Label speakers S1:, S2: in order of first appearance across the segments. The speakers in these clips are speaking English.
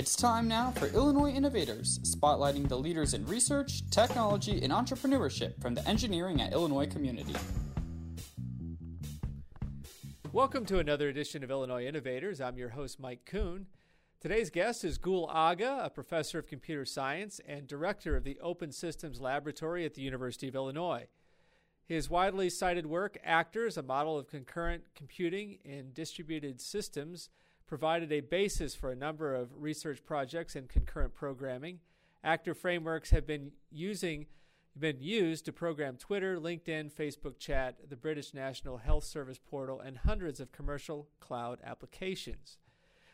S1: It's time now for Illinois Innovators, spotlighting the leaders in research, technology, and entrepreneurship from the engineering at Illinois community.
S2: Welcome to another edition of Illinois Innovators. I'm your host, Mike Kuhn. Today's guest is Gul Agha, a professor of computer science and director of the Open Systems Laboratory at the University of Illinois. His widely cited work, Actors, a model of concurrent computing in distributed systems, provided a basis for a number of research projects in concurrent programming. Actor frameworks have been using been used to program Twitter, LinkedIn, Facebook Chat, the British National Health Service portal, and hundreds of commercial cloud applications.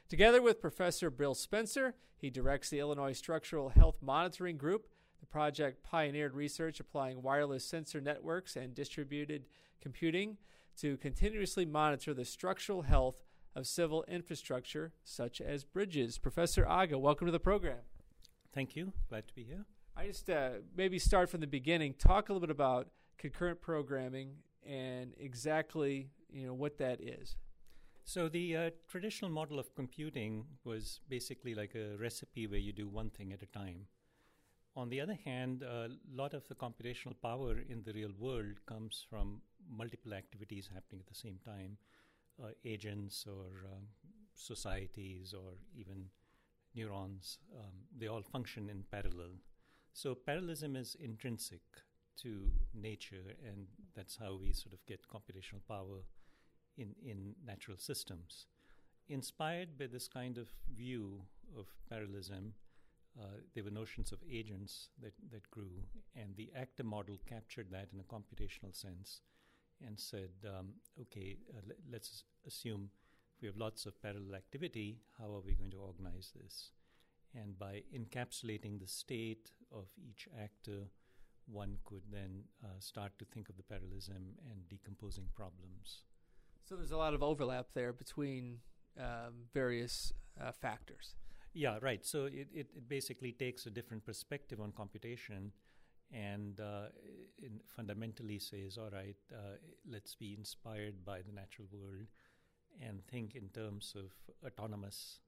S2: Together with Professor Bill Spencer, he directs the Illinois Structural Health Monitoring Group. The project pioneered research applying wireless sensor networks and distributed computing to continuously monitor the structural health of civil infrastructure such as bridges. Professor Agha, welcome to the program.
S3: Thank you. Glad to be here.
S2: I just uh, maybe start from the beginning. Talk a little bit about concurrent programming and exactly you know what that is.
S3: So the uh, traditional model of computing was basically like a recipe where you do one thing at a time. On the other hand, a lot of the computational power in the real world comes from multiple activities happening at the same time uh, agents or um, societies or even neurons, um, they all function in parallel. So parallelism is intrinsic to nature, and that's how we sort of get computational power in, in natural systems. Inspired by this kind of view of parallelism, uh, there were notions of agents that, that grew, and the actor model captured that in a computational sense and said, um, okay, uh, l- let's assume we have lots of parallel activity, how are we going to organize this? And by encapsulating the state of each actor, one could then uh, start to think of the parallelism and decomposing problems.
S2: So there's a lot of overlap there between um, various uh, factors.
S3: Yeah, right. So it, it, it, basically takes a different perspective on computation and uh, fundamentally says, all right, uh, let's be inspired by the natural world and think in terms of autonomous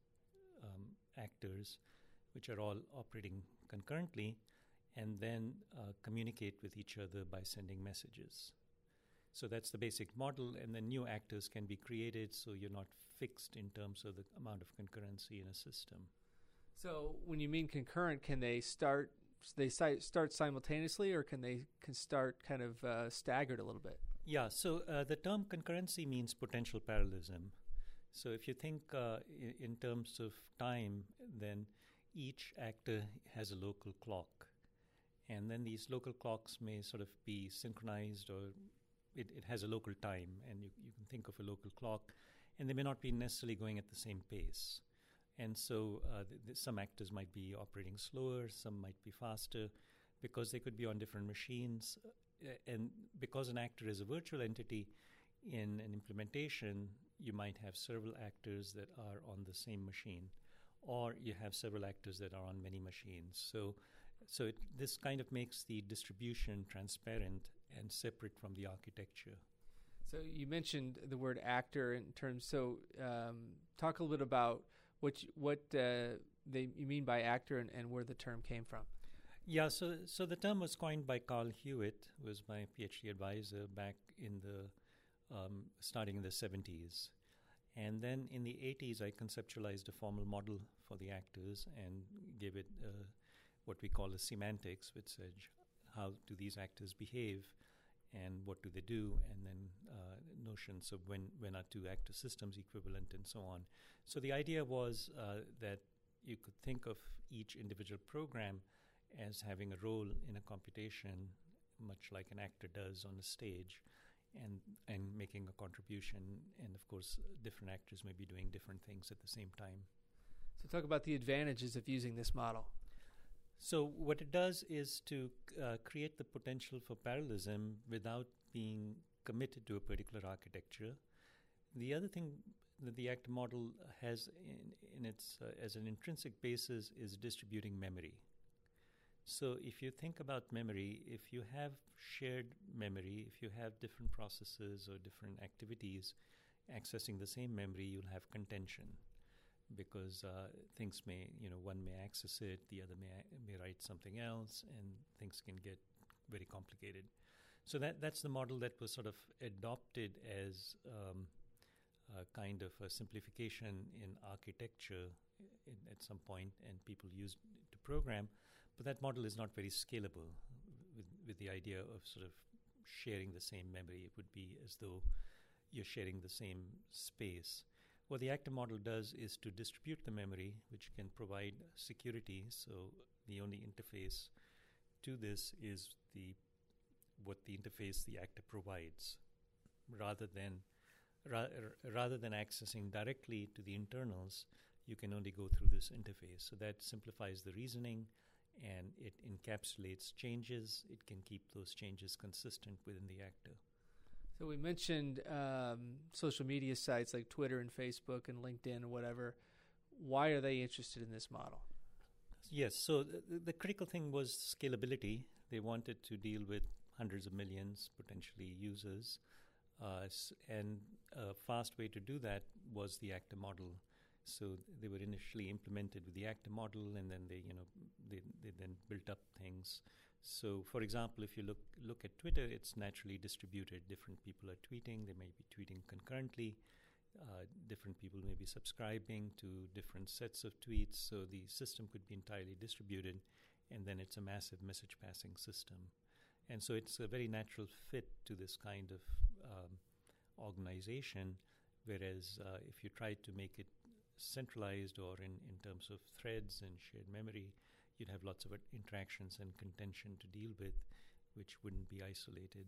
S3: um, actors, which are all operating concurrently, and then uh, communicate with each other by sending messages. So that's the basic model, and then new actors can be created so you're not fixed in terms of the amount of concurrency in a system.
S2: So when you mean concurrent, can they start they start simultaneously, or can they can start kind of uh, staggered a little bit?
S3: Yeah. So uh, the term concurrency means potential parallelism. So if you think uh, in, terms of time, then each actor has a local clock, and then these local clocks may sort of be synchronized, or it, it has a local time, and you, you can think of a local clock, and they may not be necessarily going at the same pace. And so uh, th- th- some actors might be operating slower, some might be faster, because they could be on different machines. Uh, and because an actor is a virtual entity in an implementation, you might have several actors that are on the same machine, or you have several actors that are on many machines. So, so it, this kind of makes the distribution transparent and separate from the architecture.
S2: So you mentioned the word actor in terms. So um, talk a little bit about what what uh, they you mean by actor and, and where the term came from.
S3: Yeah, so so the term was coined by Carl Hewitt, who was my PhD advisor back in the um, starting in the 70s. And then in the 80s, I conceptualized a formal model for the actors and gave it uh, what we call a semantics, which said how do these actors behave and what do they do, and then uh, notions of when, when are two actor systems equivalent, and so on. So the idea was uh, that you could think of each individual program as having a role in a computation, much like an actor does on a stage, and and making a contribution. And of course, different actors may be doing different things at the same time.
S2: So, talk about the advantages of using this model.
S3: So, what it does is to uh, create the potential for parallelism without being committed to a particular architecture. The other thing that the ACT model has in, in its uh, as an intrinsic basis is distributing memory. So, if you think about memory, if you have shared memory, if you have different processes or different activities accessing the same memory, you'll have contention because uh, things may, you know, one may access it, the other may may write something else, and things can get very complicated. So that that's the model that was sort of adopted as um, a kind of a simplification in architecture in, at some point, and people used to program. But that model is not very scalable. With, with the idea of sort of sharing the same memory, it would be as though you're sharing the same space. What the actor model does is to distribute the memory, which can provide security. So the only interface to this is the what the interface the actor provides, rather than ra- rather than accessing directly to the internals. You can only go through this interface. So that simplifies the reasoning, and it encapsulates changes. It can keep those changes consistent within the actor.
S2: So we mentioned um, social media sites like Twitter and Facebook and LinkedIn and whatever. Why are they interested in this model?
S3: Yes. So the, the critical thing was scalability. They wanted to deal with hundreds of millions potentially users, uh, and a fast way to do that was the actor model. So they were initially implemented with the actor model, and then they, you know, they, they then built up things so, for example, if you look look at Twitter, it's naturally distributed. Different people are tweeting; they may be tweeting concurrently. Uh, different people may be subscribing to different sets of tweets. So the system could be entirely distributed, and then it's a massive message passing system. And so it's a very natural fit to this kind of um, organization. Whereas uh, if you try to make it centralized or in, in terms of threads and shared memory, you'd have lots of interactions and contention to deal with, which wouldn't be isolated.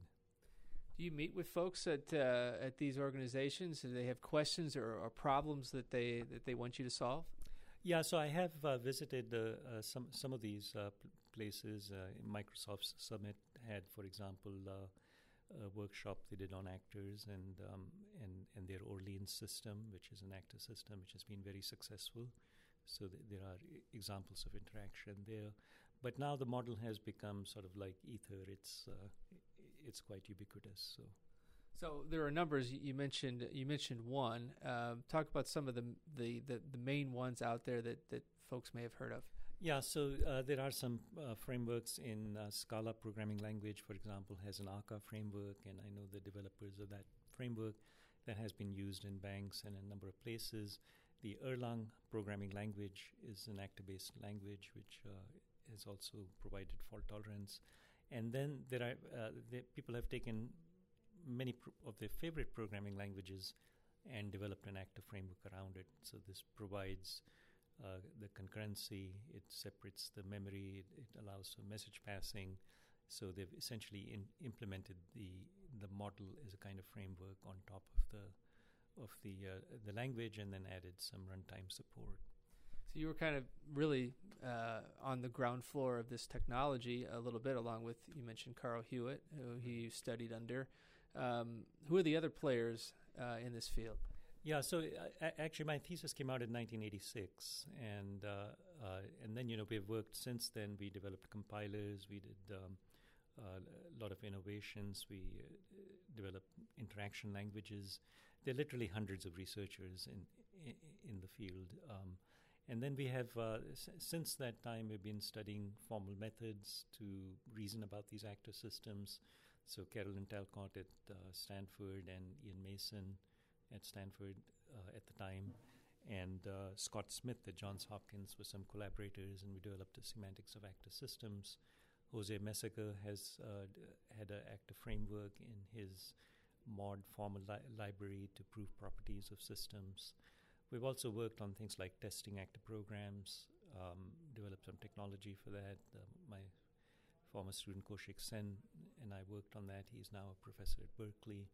S2: Do you meet with folks at uh, at these organizations? Do they have questions or, or, problems that they that they want you to solve?
S3: Yeah, so I have uh, visited uh, uh some some of these uh, places. Uh, Microsoft Summit had, for example, a workshop they did on actors and um, and and their Orleans system, which is an actor system, which has been very successful. So th- there are I- examples of interaction there. But now the model has become sort of like ether. It's uh, it's quite ubiquitous. So.
S2: So there are numbers you mentioned. You mentioned one. Um, talk about some of the, the, the the main ones out there that that folks may have heard of.
S3: Yeah, so uh, there are some uh, frameworks in uh, Scala programming language, for example, has an Akka framework, and I know the developers of that framework that has been used in banks and a number of places. The Erlang programming language is an actor based language which uh, has also provided fault tolerance. And then there are uh, the people have taken many of their favorite programming languages and developed an actor framework around it. So this provides uh, the concurrency, it separates the memory, it, it, allows for message passing. So they've essentially in, implemented the the model as a kind of framework on top of the of the uh, the language and then added some runtime support.
S2: So you were kind of really uh, on the ground floor of this technology a little bit, along with you mentioned Carl Hewitt, who he studied under. Um, who are the other players uh, in this field?
S3: Yeah, so uh, actually, my thesis came out in 1986, and uh, uh, and then you know we've worked since then. We developed compilers, we did um, a lot of innovations, we developed interaction languages, there are literally hundreds of researchers in in, in the field. Um, and then we have, uh, s- since that time, we've been studying formal methods to reason about these actor systems. So Carolyn Talcott at uh, Stanford and Ian Mason at Stanford uh, at the time, and uh, Scott Smith at Johns Hopkins were some collaborators, and we developed the semantics of actor systems. Jose Meseguer has uh, d- had an actor framework in his Maude formal li- library to prove properties of systems. We've also worked on things like testing actor programs, um, developed some technology for that. Uh, my former student Kaushik Sen and I worked on that. He's now a professor at Berkeley.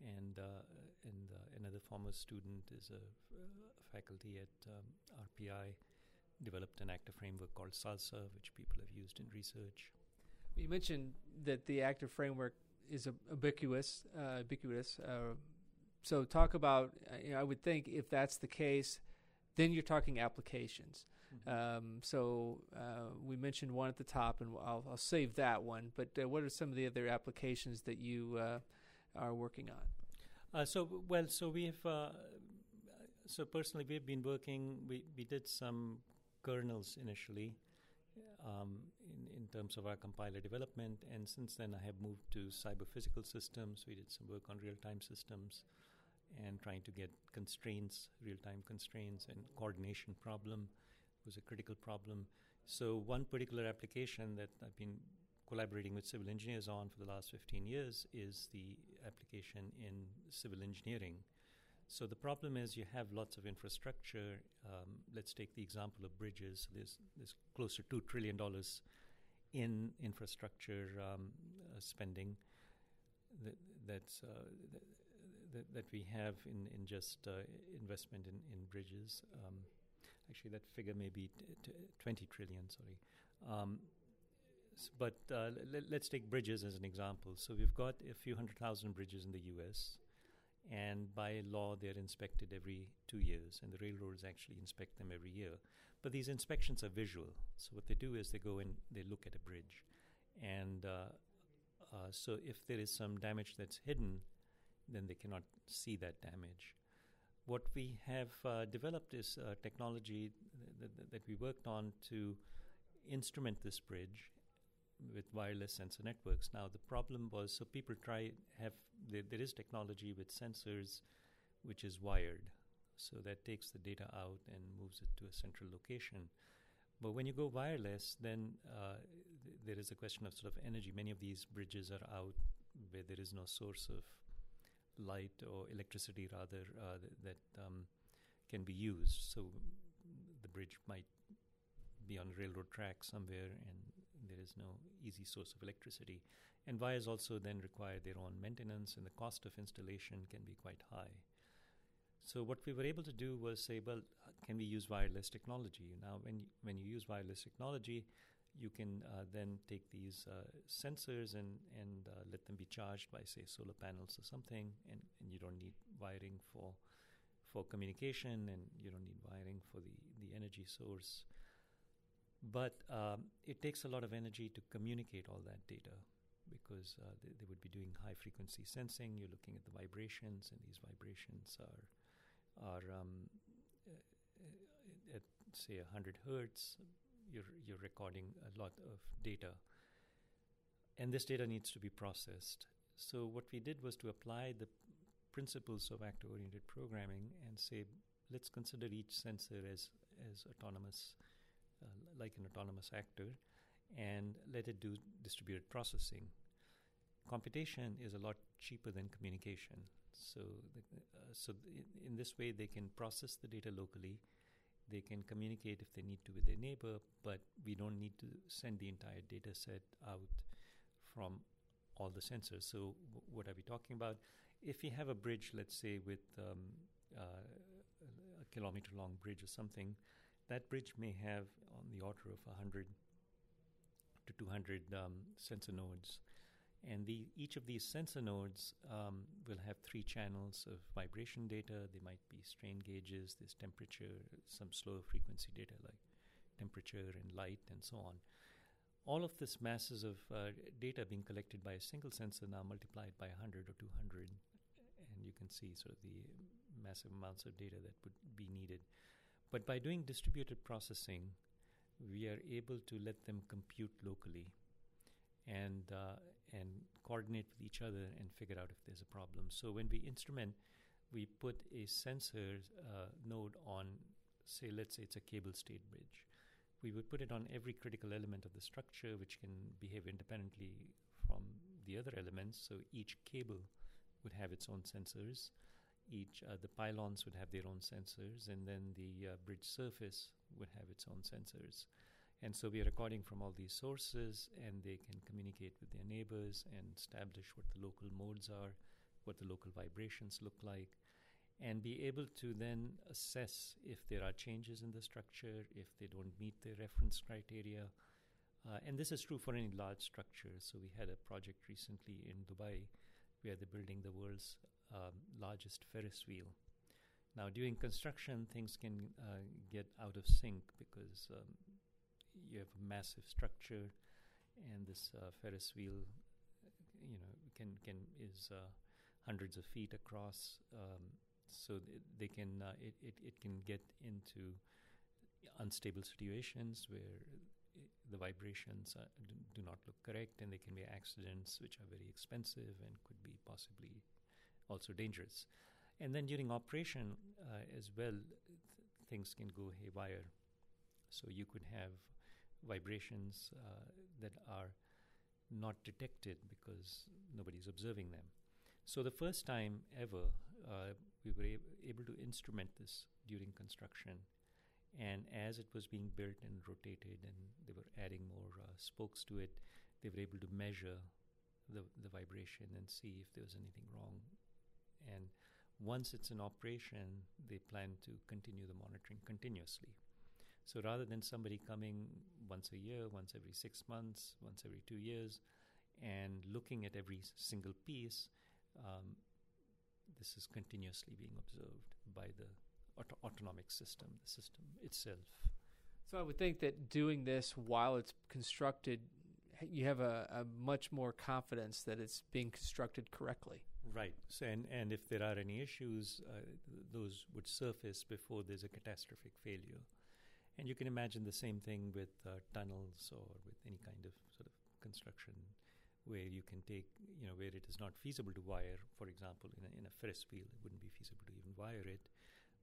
S3: And, uh, and uh, another former student is a, faculty at um, RPI, developed an actor framework called Salsa, which people have used in research.
S2: You mentioned that the actor framework is ubiquitous. Uh, ubiquitous. Uh, so talk about. Uh, you know, I would think if that's the case, then you're talking applications. Mm-hmm. Um, so uh, we mentioned one at the top, and I'll, I'll save that one. But uh, what are some of the other applications that you uh, are working on?
S3: so well, so we have so personally, we've been working. We we did some kernels initially. Um, terms of our compiler development, and since then I have moved to cyber physical systems. We did some work on real time systems and trying to get constraints, real time constraints, and coordination problem was a critical problem. So, one particular application that I've been collaborating with civil engineers on for the last 15 years is the application in civil engineering. So, the problem is you have lots of infrastructure. Um, let's take the example of bridges. There's, there's close to $2 trillion in infrastructure um, uh, spending. That, that's uh, that, that we have in, in just uh, investment in, in bridges. Um, actually, that figure may be t- t- 20 trillion, sorry. Um, but uh, let, us take bridges as an example. So we've got a few hundred thousand bridges in the US, and by law, they're inspected every two years, and the railroads actually inspect them every year. But these inspections are visual. So what they do is they go and they look at a bridge. And uh, uh, so if there is some damage that's hidden, then they cannot see that damage. What we have uh, developed is technology th- th- that we worked on to instrument this bridge with wireless sensor networks. Now the problem was so people try have there, there is technology with sensors which is wired, so that takes the data out and moves it to a central location. But when you go wireless, then uh, th- there is a question of sort of energy. Many of these bridges are out where there is no source of light or electricity rather uh, th- that um, can be used. So the bridge might be on railroad track somewhere and there is no easy source of electricity. And wires also then require their own maintenance and the cost of installation can be quite high. So what we were able to do was say, well, can we use wireless technology? Now, when you, when you use wireless technology, you can uh, then take these uh, sensors and, and uh, let them be charged by, say, solar panels or something, and, and you don't need wiring for, for communication and you don't need wiring for the, the energy source. But um, it takes a lot of energy to communicate all that data because uh, they, they, would be doing high frequency sensing. You're looking at the vibrations, and these vibrations are, are um, uh, at, say, 100 hertz, you're, you're recording a lot of data. And this data needs to be processed. So, what we did was to apply the principles of actor oriented programming and say, let's consider each sensor as, as autonomous, uh, like an autonomous actor, and let it do distributed processing. Computation is a lot cheaper than communication. So, uh, so in, this way, they can process the data locally they can communicate if they need to with their neighbor, but we don't need to send the entire data set out from all the sensors. So, w- what are we talking about? If you have a bridge, let's say with um, uh, a kilometer long bridge or something, that bridge may have on the order of 100 to 200 um, sensor nodes. And the, each of these sensor nodes um, will have three channels of vibration data. There might be strain gauges, there's temperature, some slower frequency data like temperature and light, and so on. All of this masses of uh, data being collected by a single sensor now multiplied by 100 or 200, and you can see sort of the massive amounts of data that would be needed. But by doing distributed processing, we are able to let them compute locally and uh, and coordinate with each other and figure out if there's a problem. So when we instrument, we put a sensor uh, node on, say, let's say it's a cable stayed bridge. We would put it on every critical element of the structure, which can behave independently from the other elements. So each cable would have its own sensors. Each uh, the pylons would have their own sensors, and then the uh, bridge surface would have its own sensors. And so we are recording from all these sources, and they can communicate with their neighbors and establish what the local modes are, what the local vibrations look like, and be able to then assess if there are changes in the structure, if they don't meet the reference criteria. Uh, and this is true for any large structure. So we had a project recently in Dubai where they're building the world's um, largest Ferris wheel. Now, during construction, things can uh, get out of sync because um, you have a massive structure, and this uh, Ferris wheel, you know, can can is uh, hundreds of feet across. Um, So th- they can uh, it, it it can get into unstable situations where the vibrations uh, do, not look correct, and there can be accidents which are very expensive and could be possibly also dangerous. And then during operation uh, as well, th- things can go haywire. So you could have vibrations uh, that are not detected because nobody's observing them. So the first time ever, uh, we were ab- able to instrument this during construction and as it was being built and rotated, and they were adding more uh, spokes to it, they were able to measure the, the vibration and see if there was anything wrong. And once it's in operation, they plan to continue the monitoring continuously. So rather than somebody coming once a year, once every six months, once every two years, and looking at every single piece, um, this is continuously being observed by the auto- autonomic system, the system itself.
S2: So I would think that doing this while it's constructed, you have a, a much more confidence that it's being constructed correctly.
S3: Right. So, and, and if there are any issues, uh, those would surface before there's a catastrophic failure. And you can imagine the same thing with uh, tunnels or with any kind of sort of construction where you can take, you know, where it is not feasible to wire, for example, in a, in a Ferris wheel, it wouldn't be feasible to even wire it.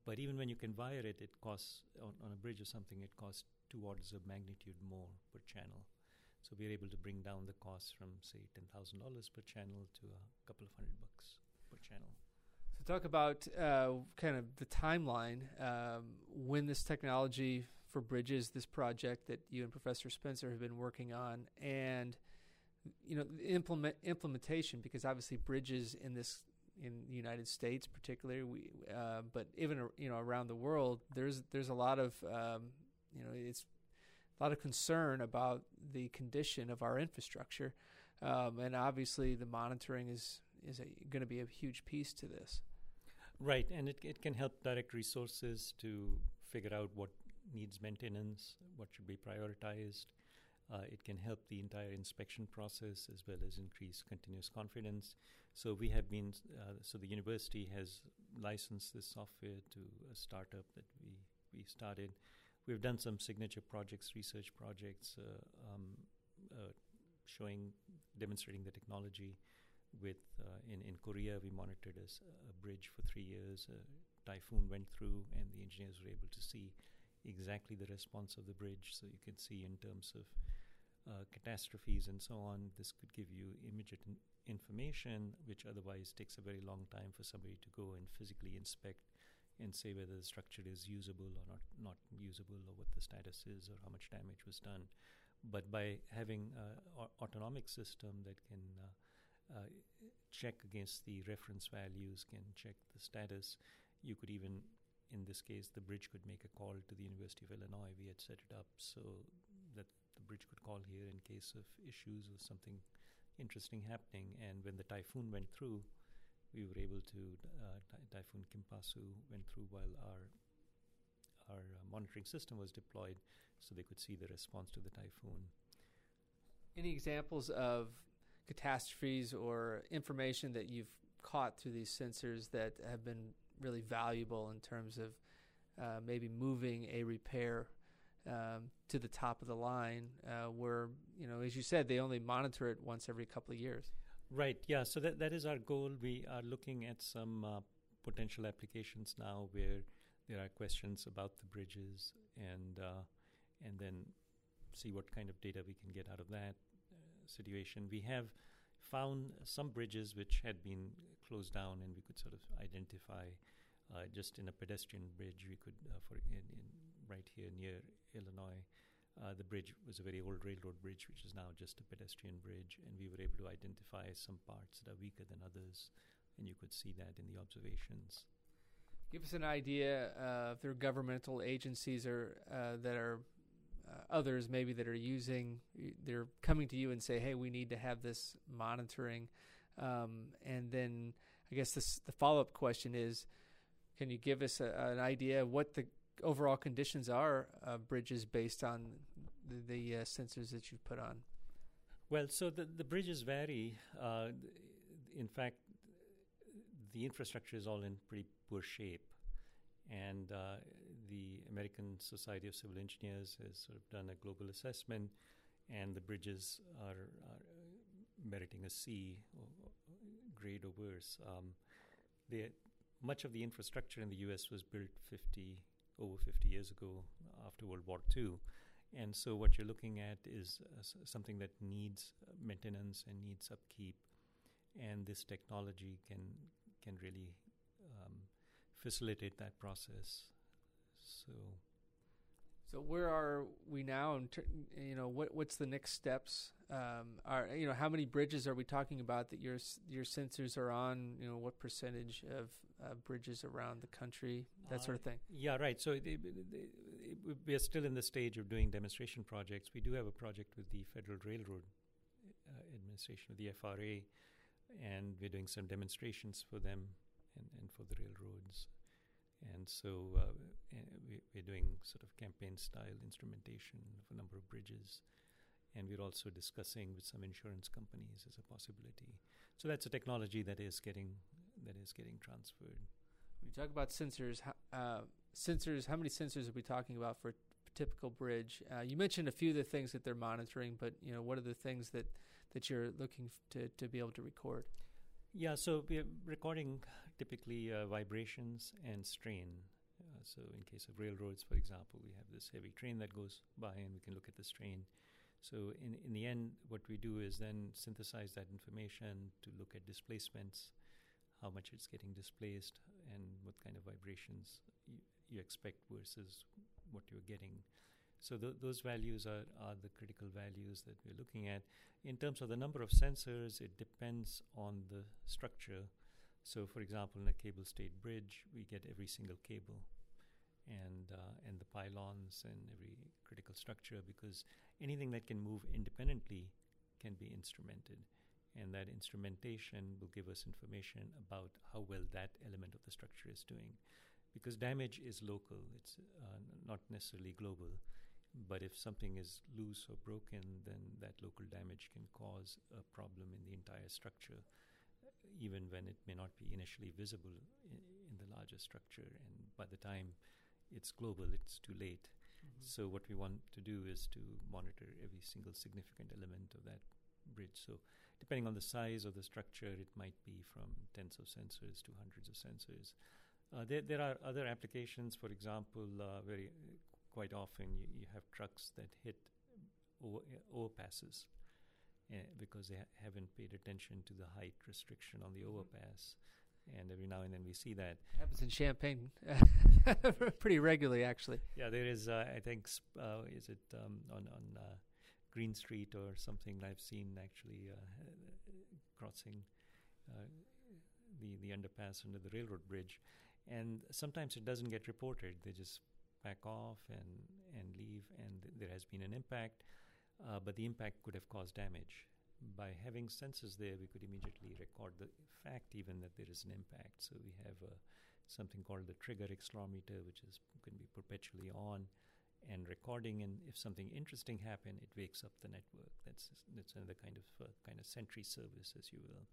S3: But even when you can wire it, it costs on, on a bridge or something, it costs two orders of magnitude more per channel. So we're able to bring down the cost from say ten thousand dollars per channel to a couple of hundred bucks per channel.
S2: So talk about uh, kind of the timeline um, when this technology for bridges, this project that you and Professor Spencer have been working on, and you know implement implementation because obviously bridges in this in the United States, particularly, we, uh, but even you know around the world, there's there's a lot of um, you know it's a lot of concern about the condition of our infrastructure, um, and obviously the monitoring is is going to be a huge piece to this.
S3: Right, and it it can help direct resources to figure out what needs maintenance, what should be prioritized. Uh, it can help the entire inspection process as well as increase continuous confidence. So we have been, uh, so the university has licensed this software to a startup that we, we started. We've done some signature projects, research projects, uh, um, uh, showing, demonstrating the technology. With uh, in in Korea, we monitored a, a bridge for three years. A typhoon went through, and the engineers were able to see exactly the response of the bridge. So you can see in terms of uh, catastrophes and so on, this could give you immediate information, which otherwise takes a very long time for somebody to go and physically inspect and say whether the structure is usable or not, not usable, or what the status is, or how much damage was done. But by having an autonomic system that can uh, uh, check against the reference values, can check the status, you could even in this case, the bridge could make a call to the University of Illinois. We had set it up so that the bridge could call here in case of issues or something interesting happening. And when the typhoon went through, we were able to uh, ty- typhoon Kompasu went through while our our uh, monitoring system was deployed, so they could see the response to the typhoon.
S2: Any examples of catastrophes or information that you've caught through these sensors that have been really valuable in terms of uh, maybe moving a repair um, to the top of the line, uh, where you know, as you said, they only monitor it once every couple of years.
S3: Right. Yeah. So that that is our goal. We are looking at some uh, potential applications now where there are questions about the bridges, and uh, and then see what kind of data we can get out of that uh, situation. We have found some bridges which had been closed down, and we could sort of identify uh, just in a pedestrian bridge. We could, uh, for in, in right here near Illinois, uh, the bridge was a very old railroad bridge, which is now just a pedestrian bridge, and we were able to identify some parts that are weaker than others, and you could see that in the observations.
S2: Give us an idea uh, if there are governmental agencies or uh, that are uh, others maybe that are using. They're coming to you and say, "Hey, we need to have this monitoring," um, and then I guess this, the follow up question is, can you give us a, an idea of what the overall conditions are of bridges based on the, the uh, sensors that you've put on?
S3: Well, so the, the bridges vary. Uh, in fact, the infrastructure is all in pretty poor shape. And uh, the American Society of Civil Engineers has sort of done a global assessment, and the bridges are, are meriting a C grade or worse. Um, they, much of the infrastructure in the U.S. was built 50 over 50 years ago after World War II, and so what you're looking at is uh, something that needs maintenance and needs upkeep, and this technology can can really um, facilitate that process. So.
S2: So where are we now? And you know, what what's the next steps? Um, are you know how many bridges are we talking about that your your sensors are on? You know, what percentage of uh, bridges around the country, that uh, sort of thing.
S3: Yeah, right. So it, it, we are still in the stage of doing demonstration projects. We do have a project with the Federal Railroad uh, Administration, the FRA, and we're doing some demonstrations for them and, and for the railroads. And so uh, eh, we, we're doing sort of campaign style instrumentation of a number of bridges. And we're also discussing with some insurance companies as a possibility. So that's a technology that is getting that is getting transferred.
S2: When you talk about sensors, uh, sensors, how many sensors are we talking about for a typical bridge? Uh, you mentioned a few of the things that they're monitoring, but you know, what are the things that that you're looking to to be able to record?
S3: Yeah, so we're recording typically uh, vibrations and strain. Uh, so, in case of railroads, for example, we have this heavy train that goes by, and we can look at the strain. So, in in the end, what we do is then synthesize that information to look at displacements, how much it's getting displaced, and what kind of vibrations you, you expect versus what you're getting. So th- those values are, are the critical values that we're looking at. In terms of the number of sensors, it depends on the structure. So, for example, in a cable stayed bridge, we get every single cable and uh, and the pylons and every critical structure because anything that can move independently can be instrumented. And that instrumentation will give us information about how well that element of the structure is doing. Because damage is local it's uh, not necessarily global. But if something is loose or broken, then that local damage can cause a problem in the entire structure, even when it may not be initially visible in, in the larger structure. And by the time it's global, it's too late. Mm-hmm. So, what we want to do is to monitor every single significant element of that bridge. So, depending on the size of the structure, it might be from tens of sensors to hundreds of sensors. Uh, there, there are other applications, for example, uh, very quite often you, you have trucks that hit over, overpasses uh, because they ha- haven't paid attention to the height restriction on the mm-hmm. overpass. And every now and then we see that.
S2: It happens in Champaign pretty regularly, actually.
S3: Yeah, there is, uh, I think, uh, is it um, on, on uh, Green Street or something I've seen actually uh, crossing uh, the, the underpass under the railroad bridge. And sometimes it doesn't get reported. They just back off and, and leave, and th- there has been an impact, uh, but the impact could have caused damage. By having sensors there, we could immediately record the fact even that there is an impact. So we have uh, something called the trigger accelerometer, which is can be perpetually on and recording. And if something interesting happen, it wakes up the network. That's that's another kind of uh, kind of sentry service, as you will.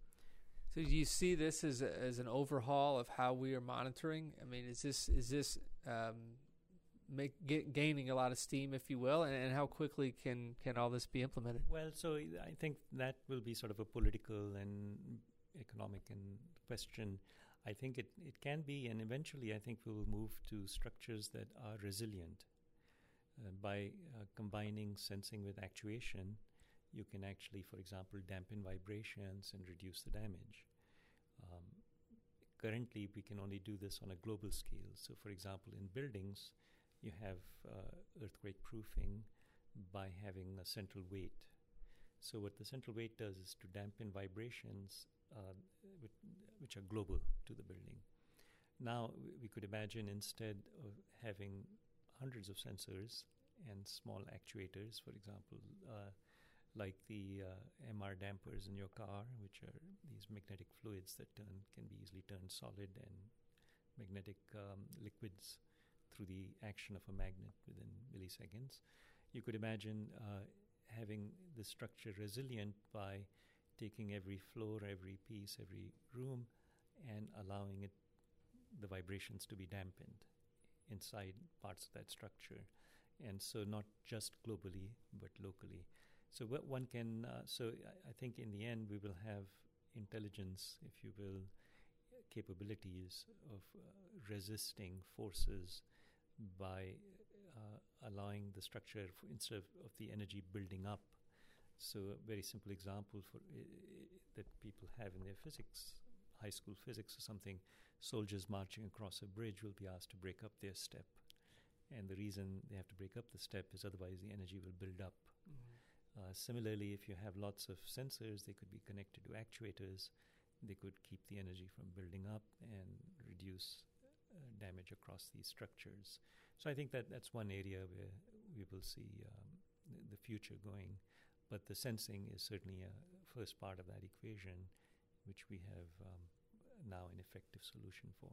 S2: So do you see this as a, as an overhaul of how we are monitoring? I mean, is this is this um, make get, gaining a lot of steam, if you will, and, and, how quickly can can all this be implemented?
S3: Well, so I think that will be sort of a political and economic and question. I think it, it can be, and eventually, I think we will move to structures that are resilient. Uh, by uh, combining sensing with actuation, you can actually, for example, dampen vibrations and reduce the damage. Um, currently, we can only do this on a global scale. So, for example, in buildings, you have uh, earthquake proofing by having a central weight. So, what the central weight does is to dampen vibrations uh, which are global to the building. Now, we could imagine instead of having hundreds of sensors and small actuators, for example, uh, like the uh, MR dampers in your car, which are these magnetic fluids that turn can be easily turned solid and magnetic um, liquids through the action of a magnet within milliseconds. You could imagine uh, having the structure resilient by taking every floor, every piece, every room, and allowing it the vibrations to be dampened inside parts of that structure. And so, not just globally, but locally. So, what one can, uh, so I, think in the end, we will have intelligence, if you will, capabilities of uh, resisting forces by uh, allowing the structure instead of, of, the energy building up. So, a very simple example for that people have in their physics, high school physics or something, soldiers marching across a bridge will be asked to break up their step. And the reason they have to break up the step is otherwise the energy will build up. Mm-hmm. Uh, similarly, if you have lots of sensors, they could be connected to actuators. They could keep the energy from building up and reduce uh, damage across these structures. So I think that that's one area where we will see um, the future going. But the sensing is certainly a first part of that equation, which we have um, now an effective solution for.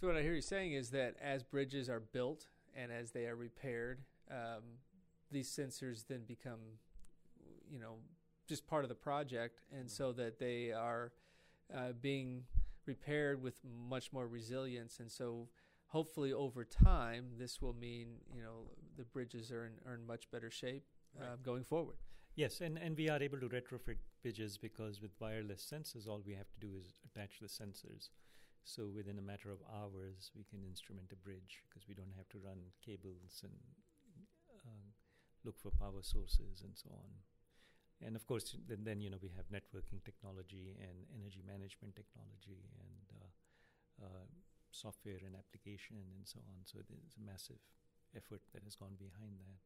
S2: So what I hear you saying is that as bridges are built and as they are repaired, um, these sensors then become, you know, just part of the project, and mm-hmm. so that they are uh, being repaired with much more resilience, and so hopefully over time this will mean you know the bridges are in, are in much better shape uh, going forward.
S3: Yes, and, and we are able to retrofit bridges because with wireless sensors, all we have to do is attach the sensors. So within a matter of hours, we can instrument a bridge because we don't have to run cables and uh, look for power sources and so on. And of course, then, then you know we have networking technology and energy management technology and uh, uh, software and application and so on. So there's a massive effort that has gone behind that.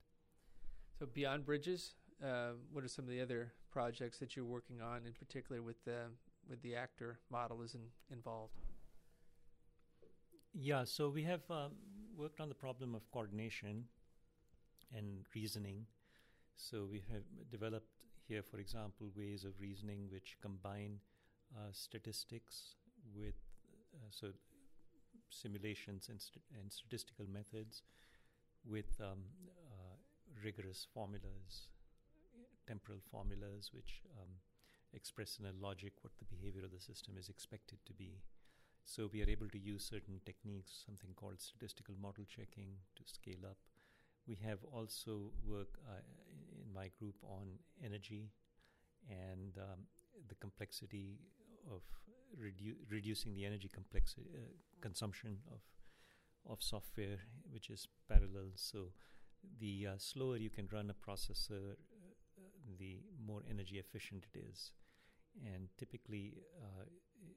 S2: So beyond bridges, uh, what are some of the other projects that you're working on, in particular with the with the actor model is in, involved?
S3: Yeah, so we have um, worked on the problem of coordination and reasoning. So we have developed here, for example, ways of reasoning which combine uh, statistics with uh, so simulations and, st- and, statistical methods with um, uh, rigorous formulas temporal formulas which um, express in a logic what the behavior of the system is expected to be. So we are able to use certain techniques, something called statistical model checking, to scale up. We have also work uh, my group on energy and um, the complexity of redu- reducing the energy complexity uh, consumption of of software, which is parallel. So the uh, slower you can run a processor, the more energy efficient it is. And typically, uh,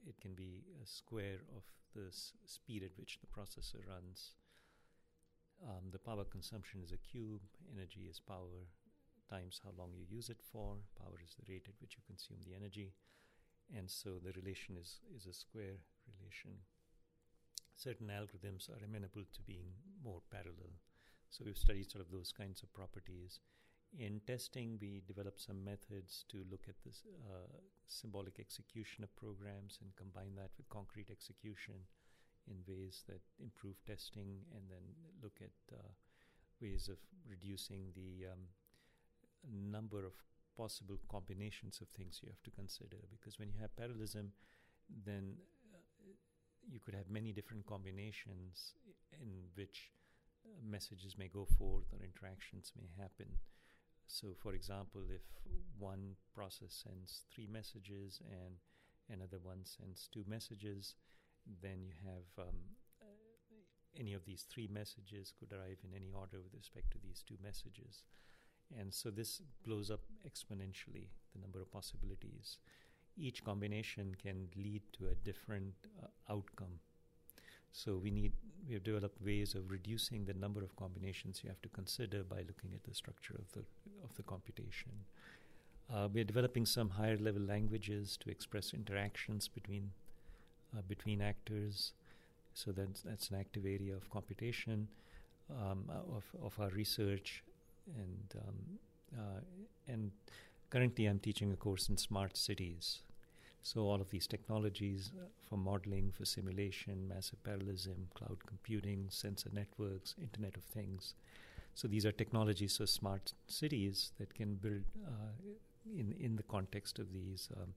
S3: it can be a square of the s- speed at which the processor runs. Um, the power consumption is a cube, energy is power times how long you use it for, power is the rate at which you consume the energy. And so the relation is, is a square relation. Certain algorithms are amenable to being more parallel. So we've studied sort of those kinds of properties. In testing, we developed some methods to look at this uh, symbolic execution of programs and combine that with concrete execution in ways that improve testing, and then look at uh, ways of reducing the um, number of possible combinations of things you have to consider. Because when you have parallelism, then uh, you could have many different combinations in which uh, messages may go forth or interactions may happen. So, for example, if one process sends three messages and another one sends two messages, then you have um, uh, any of these three messages could arrive in any order with respect to these two messages. And so this blows up exponentially the number of possibilities. Each combination can lead to a different uh, outcome. So we need we have developed ways of reducing the number of combinations you have to consider by looking at the structure of the of the computation. Uh, we are developing some higher level languages to express interactions between uh, between actors. So that's that's an active area of computation um, of of our research, and um, uh, and currently I'm teaching a course in smart cities. So all of these technologies uh, for modeling, for simulation, massive parallelism, cloud computing, sensor networks, Internet of Things. So these are technologies for smart cities that can build uh, in in the context of these um,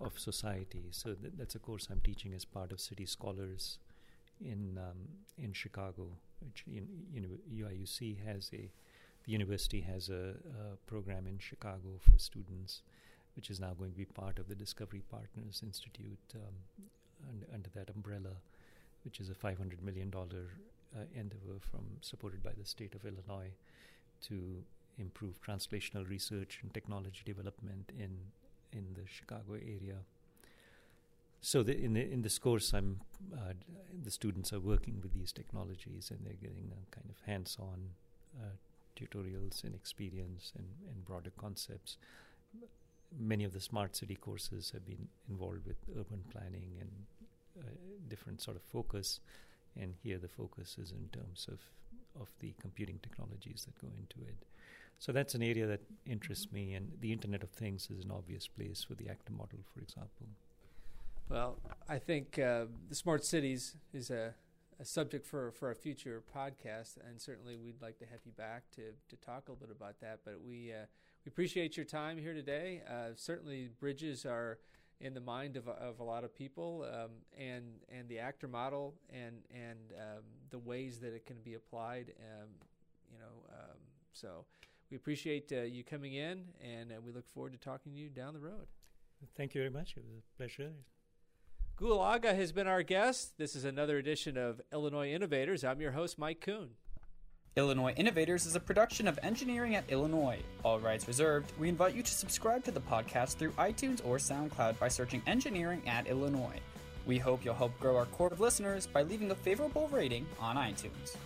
S3: of society. So th- that's a course I'm teaching as part of City Scholars in um, in Chicago, which you know, UIUC has a the university has a, a, program in Chicago for students, which is now going to be part of the Discovery Partners Institute um, under, under, that umbrella, which is a $500 million uh, endeavor from supported by the state of Illinois to improve translational research and technology development in in the Chicago area. So the, in the, in this course, I'm uh, the students are working with these technologies and they're getting a kind of hands-on uh, tutorials and experience and, and broader concepts. Many of the smart city courses have been involved with urban planning and uh, different sort of focus, and here the focus is in terms of of the computing technologies that go into it. So that's an area that interests me, and the Internet of Things is an obvious place for the actor model, for example.
S2: Well, I think uh, the smart cities is a, a, subject for, for a future podcast, and certainly we'd like to have you back to, to talk a little bit about that. But we uh, we appreciate your time here today. Uh, certainly, bridges are in the mind of, of a lot of people, um, and and the actor model and and um, the ways that it can be applied. Um, you know, um, so we appreciate uh, you coming in, and uh, we look forward to talking to you down the road.
S3: Thank you very much. It was a pleasure.
S2: Gul Agha has been our guest. This is another edition of Illinois Innovators. I'm your host, Mike Kuhn.
S1: Illinois Innovators is a production of Engineering at Illinois. All rights reserved. We invite you to subscribe to the podcast through iTunes or SoundCloud by searching Engineering at Illinois. We hope you'll help grow our core of listeners by leaving a favorable rating on iTunes.